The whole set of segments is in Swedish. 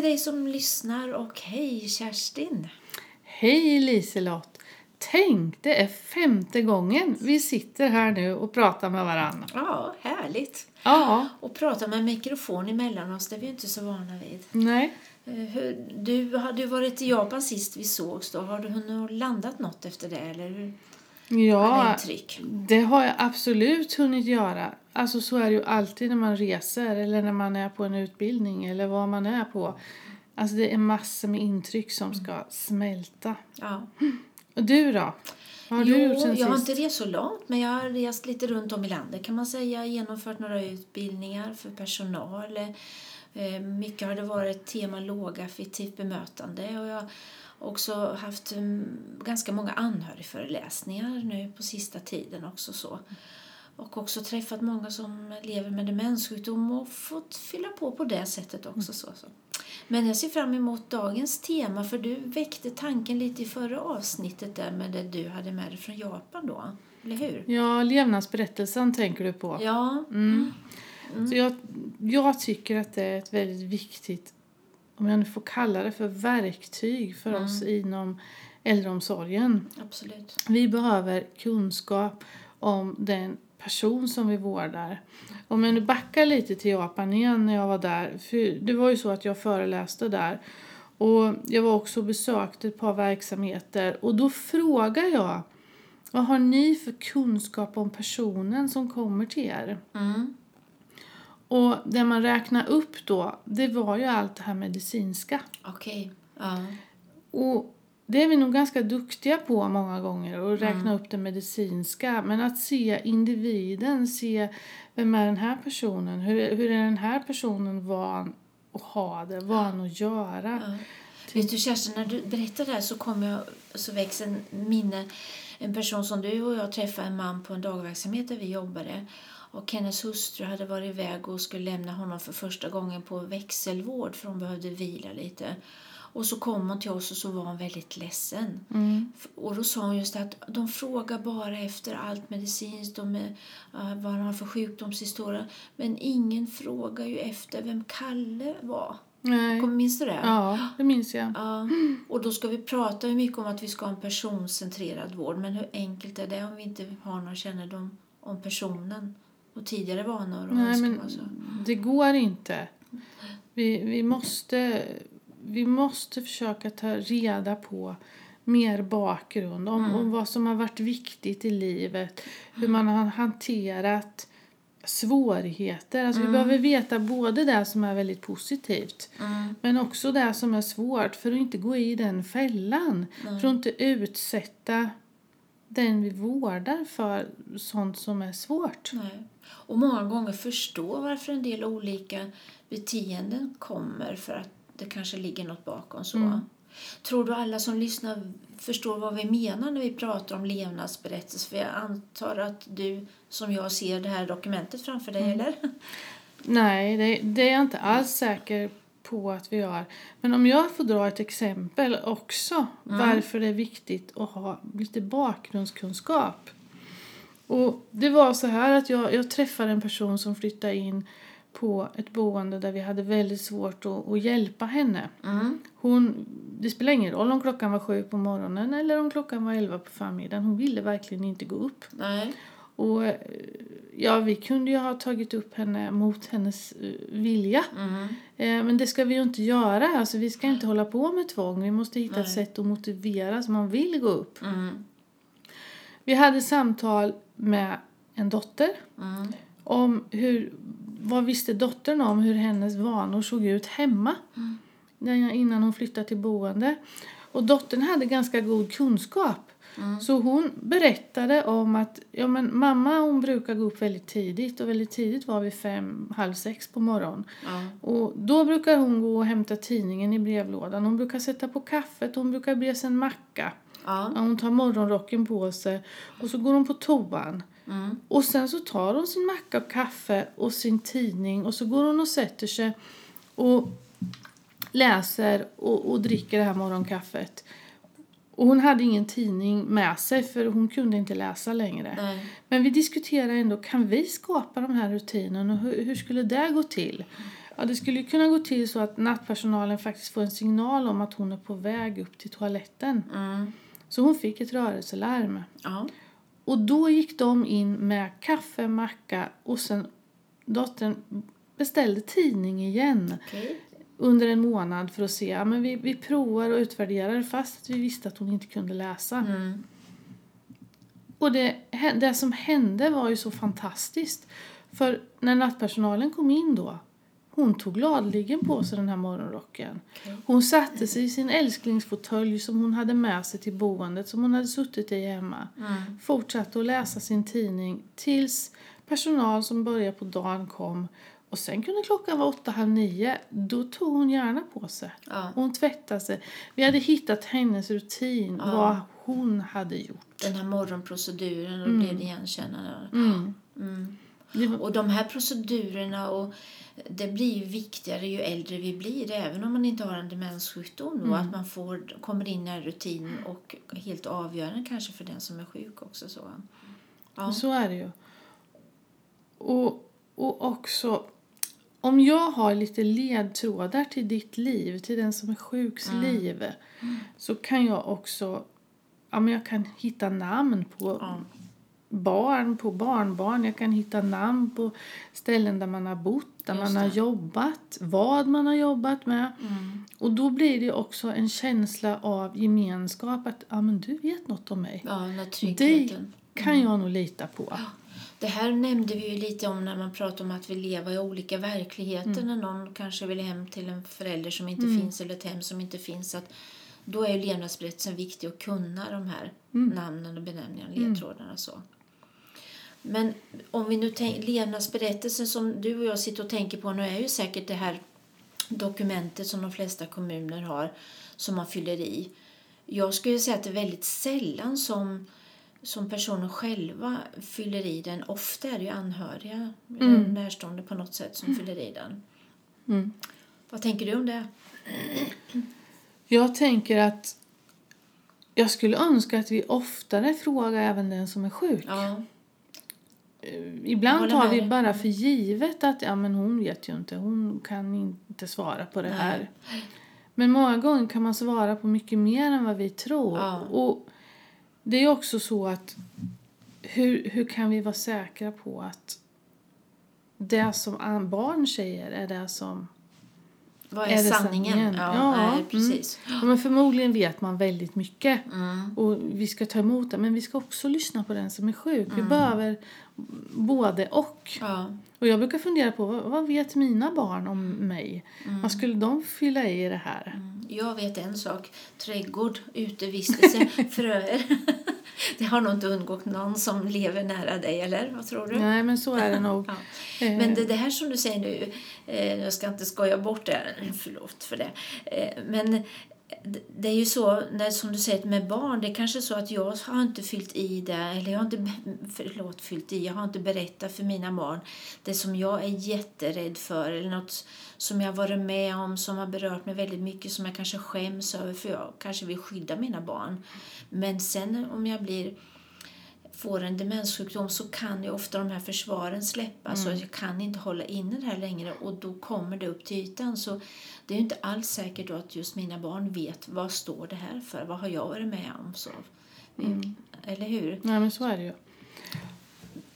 till dig som lyssnar och hej Kerstin! Hej Liselott! Tänk, det är femte gången vi sitter här nu och pratar med varandra. Ja, härligt! Ja, Och prata med mikrofon emellan oss, det är vi inte så vana vid. nej. Eh, Du hade ju varit i Japan sist vi sågs då. Har du hunnit landat något efter det eller hur? Ja, det har jag absolut hunnit göra. Alltså så är det ju alltid när man reser eller när man är på en utbildning eller vad man är på. Alltså det är massor med intryck som ska smälta. Ja. Och du då? Vad har jo, du gjort sen jag har sist? inte rest så långt men jag har rest lite runt om i landet kan man säga. Genomfört några utbildningar för personal. Eh, Mycket har det varit tema lågaffektivt bemötande och jag har också haft mm, ganska många anhörigföreläsningar nu på sista tiden också så. Och också träffat många som lever med demenssjukdom och fått fylla på på det sättet också. Så, så. Men jag ser fram emot dagens tema för du väckte tanken lite i förra avsnittet där med det du hade med dig från Japan då. Eller hur? Ja, levnadsberättelsen tänker du på. Ja. Mm. Så jag, jag tycker att det är ett väldigt viktigt, om jag nu får kalla det för verktyg för Mm. oss inom äldreomsorgen. Absolut. Vi behöver kunskap om den person som vi vårdar. Om jag nu backar lite till Japan igen när jag var där. För det var ju så att jag föreläste där. Och jag var också och besökte ett par verksamheter. Och då frågar jag. Vad har ni för kunskap om personen som kommer till er? Mm. Och det man räknar upp då, det var ju allt det här medicinska. Okej. Ja. Och det är vi nog ganska duktiga på många gånger, att räkna upp det medicinska. Men att se individen, se vem är den här personen, hur, hur är den här personen van att ha det, van att göra. Ja. Vet du Kerstin, när du berättar det här så, kommer jag, så väcks en minne. En person som du och jag träffade, en man på en dagverksamhet där vi jobbade. Och hennes hustru hade varit iväg och skulle lämna honom för första gången på växelvård för hon behövde vila lite. Och så kom hon till oss och så var hon väldigt ledsen. Mm. Och då sa hon just att de frågar bara efter allt medicinskt, de är, vad han har för sjukdomshistoria. Men ingen frågar ju efter vem Kalle var. Nej. Kom, minns du det? Ja, det minns jag. Ja, och då ska vi prata mycket om att vi ska ha en personcentrerad vård. Men hur enkelt är det om vi inte har någon kännedom om personen och tidigare vanor och Nej, men så. det går inte. Vi, vi, måste, vi måste försöka ta reda på mer bakgrund om, om vad som har varit viktigt i livet, hur man har hanterat svårigheter. Alltså Vi behöver veta både det som är väldigt positivt Mm. men också det som är svårt för att inte gå i den fällan. För att inte utsätta den vi vårdar för sånt som är svårt. Nej. Och många gånger förstå varför en del olika beteenden kommer för att det kanske ligger något bakom. så. Mm. Tror du alla som lyssnar förstår vad vi menar när vi pratar om levnadsberättelse? För jag antar att du som jag ser det här dokumentet framför dig, Mm. eller? Nej, det, det är jag inte alls säker på att vi gör. Men om jag får dra ett exempel också varför det är viktigt att ha lite bakgrundskunskap. Och det var så här att jag, jag träffade en person som flyttade in på ett boende där vi hade väldigt svårt att, att hjälpa henne. Mm. Hon, det spelar ingen roll om klockan var sju på morgonen eller om klockan var elva på förmiddagen. Hon ville verkligen inte gå upp. Nej. Och eh, ja, vi kunde ju ha tagit upp henne mot hennes eh, vilja. Mm. Eh, Men det ska vi ju inte göra. Alltså, vi ska inte hålla på med tvång. Vi måste hitta ett sätt att motivera så man vill gå upp. Mm. Vi hade samtal med en dotter Mm. om hur, vad visste dottern om hur hennes vanor såg ut hemma när- innan hon flyttade till boende. Och dottern hade ganska god kunskap. Så hon berättade om att ja, men mamma hon brukar gå upp väldigt tidigt och väldigt tidigt var vi fem, halv sex på morgonen. Ja. Och då brukar hon gå och hämta tidningen i brevlådan. Hon brukar sätta på kaffet, hon brukar be sig en macka. Ja, Hon tar morgonrocken på sig och så går hon på toan. Mm. Och sen så tar hon sin macka och kaffe och sin tidning och så går hon och sätter sig och läser och, och dricker det här morgonkaffet. Och hon hade ingen tidning med sig för hon kunde inte läsa längre. Nej. Men vi diskuterar ändå, kan vi skapa de här rutinerna och hur, hur skulle det gå till? Ja, det skulle kunna gå till så att nattpersonalen faktiskt får en signal om att hon är på väg upp till toaletten. Mm. Så hon fick ett rörelselarm. Ja. Och då gick de in med kaffe, macka och sen dottern beställde tidning igen Okej. under en månad för att se. Ja, men vi, vi provar och utvärderar fast att vi visste att hon inte kunde läsa. Mm. Och det, det som hände var ju så fantastiskt. För när nattpersonalen kom in då, hon tog gladeligen på sig den här morgonrocken. Hon satte sig i sin älsklingsfåtölj som hon hade med sig till boendet som hon hade suttit i hemma. Mm. Fortsatte att läsa sin tidning tills personal som började på dagen kom. Och sen kunde klockan vara åtta, halv nio. Då tog hon gärna på sig. Ja. Hon tvättade sig. Vi hade hittat hennes rutin, Ja. vad hon hade gjort. Den här morgonproceduren och Mm. blev igenkännande. Mm. Mm. Och de här procedurerna och det blir ju viktigare ju äldre vi blir, även om man inte har en demenssjukdom. Då, Mm. Att man får, kommer in i rutin och helt avgörande kanske för den som är sjuk också. Så. Ja. Så är det ju. Och, och också, om jag har lite ledtrådar till ditt liv, till den som är sjuks Mm. liv, så kan jag också ja, men jag kan hitta namn på Ja. Barn, på barnbarn. Jag kan hitta namn på ställen där man har bott, där man har det. jobbat, vad man har jobbat med. Mm. Och då blir det också en känsla av gemenskap, att ja, men du vet något om mig. ja, tryggheten. kan jag nog lita på. Det här nämnde vi ju lite om när man pratar om att vi lever i olika verkligheter. När någon kanske vill hem till en förälder som inte finns eller ett hem som inte finns. Att då är ju levnadsberättelsen viktig att kunna de här namnen och benämningarna, ledtrådarna. Så. Men om vi nu tänker, levnadsberättelsen som du och jag sitter och tänker på nu är ju säkert det här dokumentet som de flesta kommuner har som man fyller i. Jag skulle säga att det är väldigt sällan som, som personer själva fyller i den. Ofta är det ju anhöriga eller närstående på något sätt som fyller i den. Mm. Vad tänker du om det? Jag tänker att jag skulle önska att vi oftare frågar även den som är sjuk. Ja, Ibland håller tar vi bara för givet att ja, men hon vet ju inte, hon kan inte svara på det Nej. här. Men många gånger kan man svara på mycket mer än vad vi tror. Ja. Och det är också så att hur, hur kan vi vara säkra på att det som barn säger är det som... vad är, Är sanningen? sanningen? Ja, Ja, nej, mm. precis. Ja, men förmodligen vet man väldigt mycket. Mm. Och vi ska ta emot det, men vi ska också lyssna på den som är sjuk. Mm. Vi behöver både och. Ja, Och jag brukar fundera på vad, vad vet mina barn om mig? Vad skulle de fylla i det här? mm. jag vet en sak. Trädgård, utevistelse, fröer. Det har nog inte undgått någon som lever nära dig, eller? Vad tror du? Nej, men så är det nog. Ja. Men det, det här som du säger nu, eh, jag ska inte skoja bort det, Eh, förlåt för det. Eh, men det- är ju så, när, som du säger med barn, det är kanske så att jag har inte fyllt i det, eller jag har inte, förlåt, fyllt i, jag har inte berättat för mina barn det som jag är jätterädd för, eller något som jag varit med om som har berört mig väldigt mycket, som jag kanske skäms över, för jag kanske vill skydda mina barn. Men sen om jag blir får en demenssjukdom så kan ju ofta de här försvaren släppa. Så jag kan inte hålla inne det här längre och då kommer det upp till ytan. Så det är ju inte alls säkert då att just mina barn vet vad står det här för? Vad har jag varit med om? Så, vi, Eller hur? Nej, men så är det ju.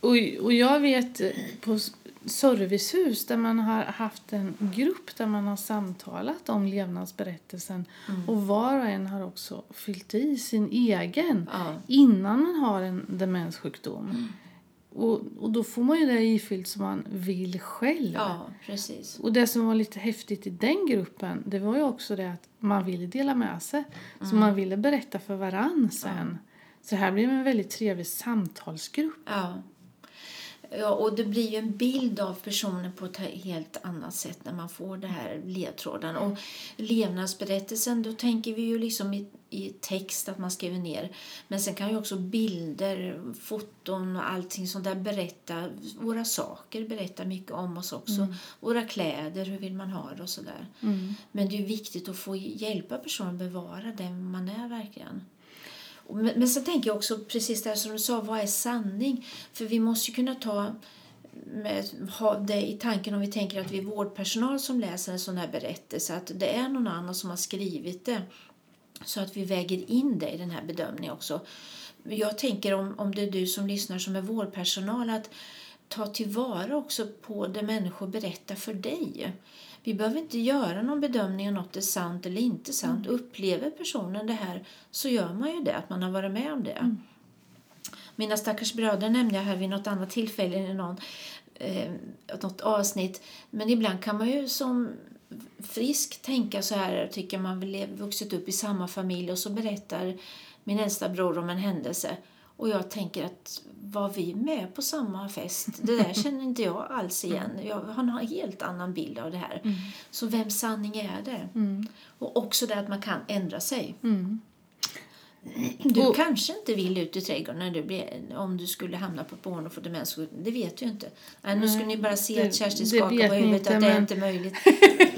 Och, och jag vet eh, på servicehus där man har haft en grupp där man har samtalat om levnadsberättelsen och var och en har också fyllt i sin egen Ja. innan man har en demenssjukdom. Och, och då får man ju det ifyllt som man vill själv. Ja, precis. Och det som var lite häftigt i den gruppen det var ju också det att man ville dela med sig. Så man ville berätta för varann sen. Så här blev en väldigt trevlig samtalsgrupp. Ja. Ja, och det blir ju en bild av personen på ett helt annat sätt när man får det här ledtråden. Och levnadsberättelsen, då tänker vi ju liksom i, i text att man skriver ner. Men sen kan ju också bilder, foton och allting sånt där berätta våra saker, berätta mycket om oss också. Våra kläder, hur vill man ha det och sådär. Men det är viktigt att få hjälpa personen att bevara den man är verkligen. Men, men sen tänker jag också precis det här som du sa, vad är sanning? För vi måste ju kunna ta med, ha det i tanken om vi tänker att vi är vårdpersonal som läser en sån här berättelse, att det är någon annan som har skrivit det. Så att vi väger in det i den här bedömningen också. Jag tänker om, om det är du som lyssnar som är vårdpersonal, att ta tillvara också på det människor berättar för dig. Vi behöver inte göra någon bedömning om något är sant eller inte sant. Mm. Upplever personen det här så gör man ju det, att man har varit med om det. Mm. Mina stackars bröder nämnde jag här vid något annat tillfälle i någon, eh, något avsnitt. Men ibland kan man ju som frisk tänka så här, tycker man väl vuxit upp i samma familj och så berättar min äldsta bror om en händelse. Och jag tänker att var vi med på samma fest? Det där känner inte jag alls igen. Jag har en helt annan bild av det här. Mm. Så vems sanning är det? Mm. Och också det att man kan ändra sig. Mm. Du och, kanske inte vill ut i trädgården när du blir, om du skulle hamna på barn och få demens. Det vet du inte. Nej, nu skulle ni bara se att Kerstin skakar på huvudet att det är inte möjligt.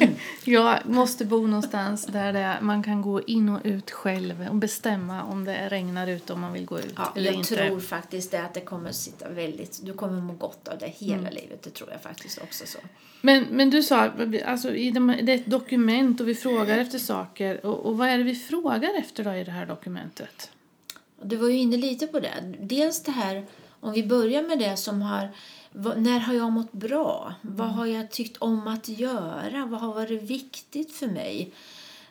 jag måste bo någonstans där det, man kan gå in och ut själv och bestämma om det regnar ute om man vill gå ut ja, eller jag inte. Jag tror faktiskt det att det kommer sitta väldigt, du kommer må gott av det hela mm. livet. Det tror jag faktiskt också så. Men, men du sa, alltså, i de, det är ett dokument och vi frågar efter saker. Och, och vad är det vi frågar efter då i det här dokumentet? Du var ju inne lite på det. Dels det här, om vi börjar med det som har när har jag mått bra? Vad har jag tyckt om att göra? Vad har varit viktigt för mig?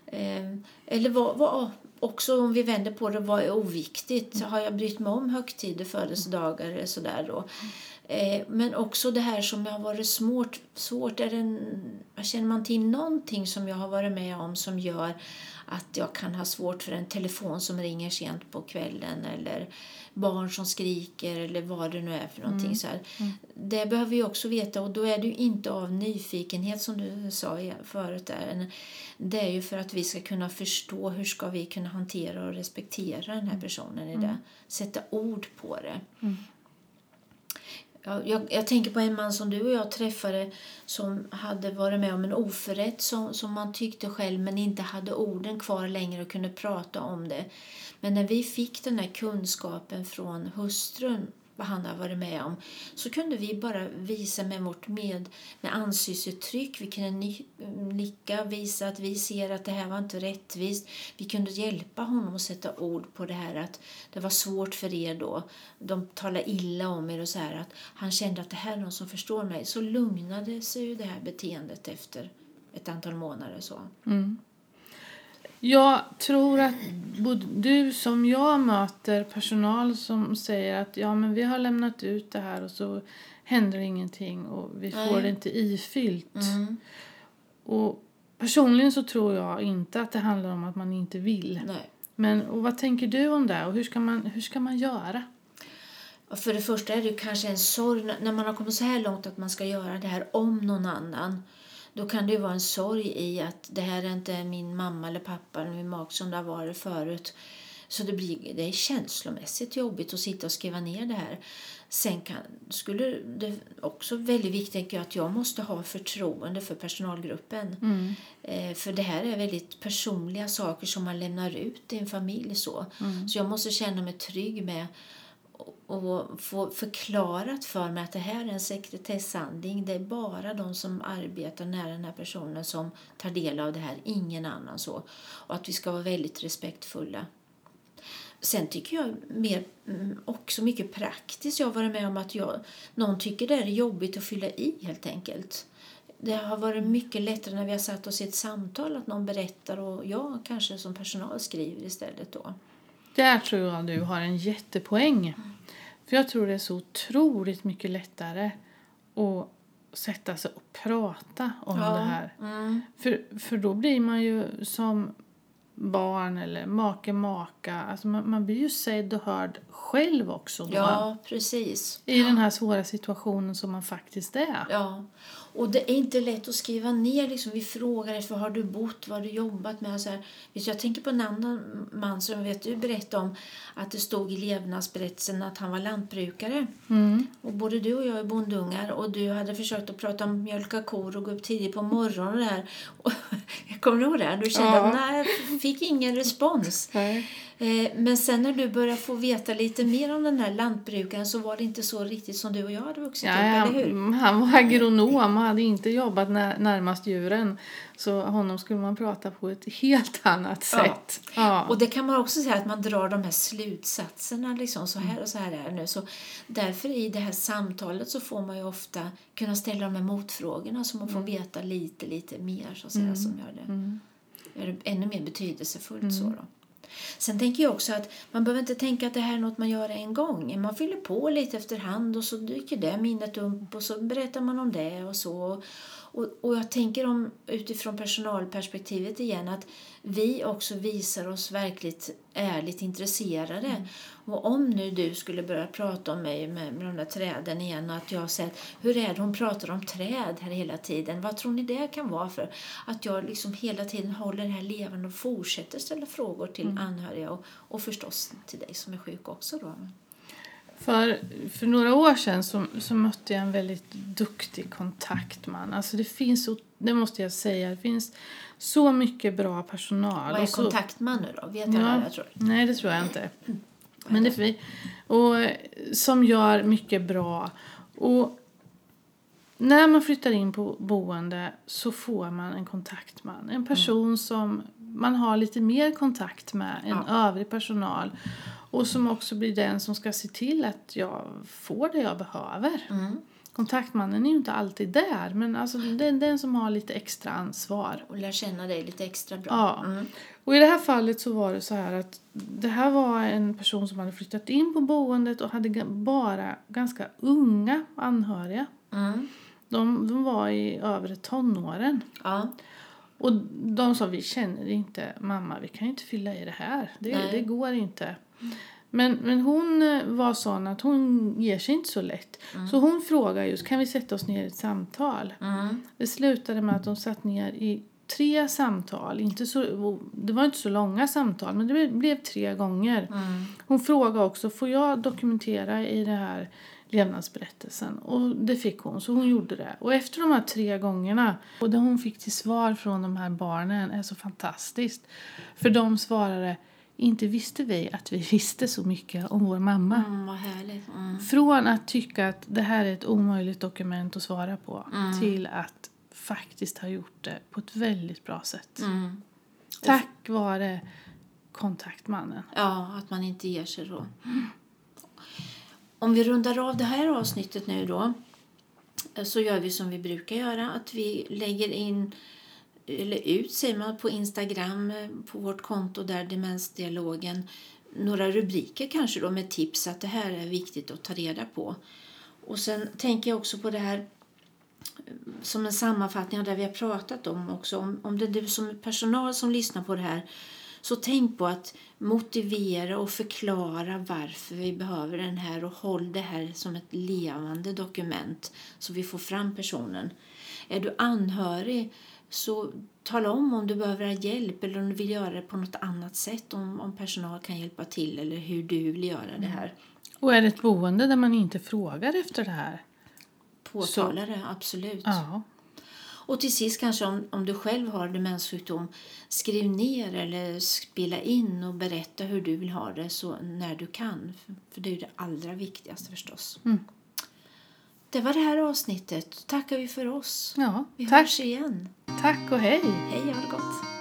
Eh, eller vad, vad, också om vi vänder på det, vad är oviktigt? Har jag brytt mig om högtider, födelsedagar eller sådär då? Eh, men också det här som har varit svårt. svårt är det, känner man till någonting som jag har varit med om som gör att jag kan ha svårt för en telefon som ringer sent på kvällen eller barn som skriker eller vad det nu är för någonting. Mm. Så mm. Det behöver vi också veta och då är det ju inte av nyfikenhet som du sa förut där. Det är ju för att vi ska kunna förstå hur ska vi kunna hantera och respektera den här mm. personen i det. Mm. Sätta ord på det. Jag, jag, jag, tänker på en man som du och jag träffade som hade varit med om en oförrätt som, som man tyckte själv men inte hade orden kvar längre och kunde prata om det. Men när vi fick den här kunskapen från hustrun vad han har varit med om så kunde vi bara visa med vårt med, med ansiktsuttryck. Vi kunde nicka, visa att vi ser att det här var inte rättvist. Vi kunde hjälpa honom att sätta ord på det här att det var svårt för er då. De talade illa om er och så här att han kände att det här är någon som förstår mig. Så lugnade sig ju det här beteendet efter ett antal månader. så. Mm. Jag tror att du som jag möter personal som säger att ja, men vi har lämnat ut det här och så händer ingenting och vi får det inte ifyllt. Mm. Och personligen så tror jag inte att det handlar om att man inte vill. Nej. Men och vad tänker du om det och hur ska man, hur ska man göra? För det första är det kanske en sorg när man har kommit så här långt att man ska göra det här om någon annan då kan det vara en sorg i att det här är inte min mamma eller pappa eller min make som det har varit förut. Så det, blir, det är känslomässigt jobbigt att sitta och skriva ner det här. Sen kan, skulle det också väldigt viktigt att jag måste ha förtroende för personalgruppen. Mm. Eh, för det här är väldigt personliga saker som man lämnar ut i en familj. Så, mm. så jag måste känna mig trygg med och få förklarat för mig att det här är en sekretesshandling. Det är bara de som arbetar nära den här personen som tar del av det här, ingen annan. så. Och att vi ska vara väldigt respektfulla. Sen tycker jag mer, mm, också mycket praktiskt. Jag har varit med om att jag, någon tycker det är jobbigt att fylla i helt enkelt. Det har varit mycket lättare när vi har satt oss i ett samtal att någon berättar och jag kanske som personal skriver istället då. Där tror jag du har en jättepoäng. För jag tror det är så otroligt mycket lättare att sätta sig och prata om ja. det här. Mm. För, för då blir man ju som barn eller make, maka. Alltså man, man blir ju sedd och hörd själv också. Då, ja, precis. I den här svåra situationen som man faktiskt är. Ja, Och det är inte lätt att skriva ner. Liksom, vi frågar efter var har du bott, vad har du jobbat med? Så här. Jag tänker på en annan man som vet du berättade om att det stod i levnadsberättelsen att han var lantbrukare. Mm. Och både du och jag är bondungar och du hade försökt att prata om mjölka kor och gå upp tidigt på morgonen. Och det här. Kommer ihåg det? Du kände Ja. att nej, jag fick ingen respons. Nej. Eh, Men sen när du började få veta lite mer om den här lantbrukaren så var det inte så riktigt som du och jag hade vuxit Ja, upp, han, eller hur? han var agronom och hade inte jobbat när, närmast djuren. Så honom skulle man prata på ett helt annat Ja. sätt. Ja. Och det kan man också säga att man drar de här slutsatserna liksom så här och så här är nu. Så därför i det här samtalet så får man ju ofta kunna ställa de här motfrågorna så man får veta lite, lite mer så att säga som gör det, Mm. gör det ännu mer betydelsefullt så då. Sen tänker jag också att man behöver inte tänka att det här är något man gör en gång. Man fyller på lite efterhand och så dyker det minnet upp och så berättar man om det och så. Och, och jag tänker om utifrån personalperspektivet igen att vi också visar oss verkligt ärligt intresserade. Och om nu du skulle börja prata om mig med, med de där träden igen och att jag säger hur är det hon pratar om träd här hela tiden? Vad tror ni det kan vara för? Att jag liksom hela tiden håller det här levande och fortsätter ställa frågor till anhöriga och, och förstås till dig som är sjuk också då. För, för några år sedan så, så mötte jag en väldigt duktig kontaktman. Alltså det finns, det måste jag säga, det finns så mycket bra personal. Vad är så, kontaktman nu då? Vet jag Ja. det? Jag tror. Nej, det tror jag inte. Men det är vi. Och som gör mycket bra. Och när man flyttar in på boende så får man en kontaktman. En person som man har lite mer kontakt med än Ja. övrig personal. Och som också blir den som ska se till att jag får det jag behöver. Mm. Kontaktmannen är ju inte alltid där, men alltså det är den som har lite extra ansvar. Och lär känna dig lite extra bra. Ja. Mm. Och i det här fallet så var det så här att det här var en person som hade flyttat in på boendet och hade bara ganska unga anhöriga. Mm. De, de var i övre tonåren. Ja. Och de sa vi känner inte mamma, vi kan ju inte fylla i det här. Det, Nej. det går inte. Men, men hon eh, var sån att hon ger sig inte så lätt. Så hon frågade just, kan vi sätta oss ner i ett samtal? Mm. Det slutade med att de satt ner i tre samtal. Inte så, det var inte så långa samtal, men det blev, blev tre gånger. Mm. Hon frågade också, får jag dokumentera i det här levnadsberättelsen? Och det fick hon, så hon gjorde det. Och efter de här tre gångerna, och det hon fick till svar från de här barnen är så fantastiskt. För de svarade, inte visste vi att vi visste så mycket om vår mamma. Mm. Mm. Från att tycka att det här är ett omöjligt dokument att svara på till att faktiskt ha gjort det på ett väldigt bra sätt. Mm. Tack vare kontaktmannen. Ja, att man inte ger sig då. Om vi rundar av det här avsnittet nu då eh, så gör vi som vi brukar göra. Att vi lägger in, eller ut säger man, på Instagram eh, på vårt konto där Demensdialogen några rubriker kanske då med tips att det här är viktigt att ta reda på. Och sen tänker jag också på det här eh, som en sammanfattning av det vi har pratat om också. Om, om det är du som är personal som lyssnar på det här så tänk på att motivera och förklara varför vi behöver den här och håll det här som ett levande dokument så vi får fram personen. Är du anhörig så tala om om du behöver ha hjälp eller om du vill göra det på något annat sätt om, om personal kan hjälpa till eller hur du vill göra det här. Och är det ett boende där man inte frågar efter det här? Påtala det, absolut. Ja. Och till sist kanske om, om du själv har demenssjukdom, skriv ner eller spela in och berätta hur du vill ha det så när du kan. För, det är det allra viktigaste förstås. Mm. Det var det här avsnittet. Tackar vi för oss. ja. Vi Tack, hörs igen. tack och hej! Hej, ha det gott.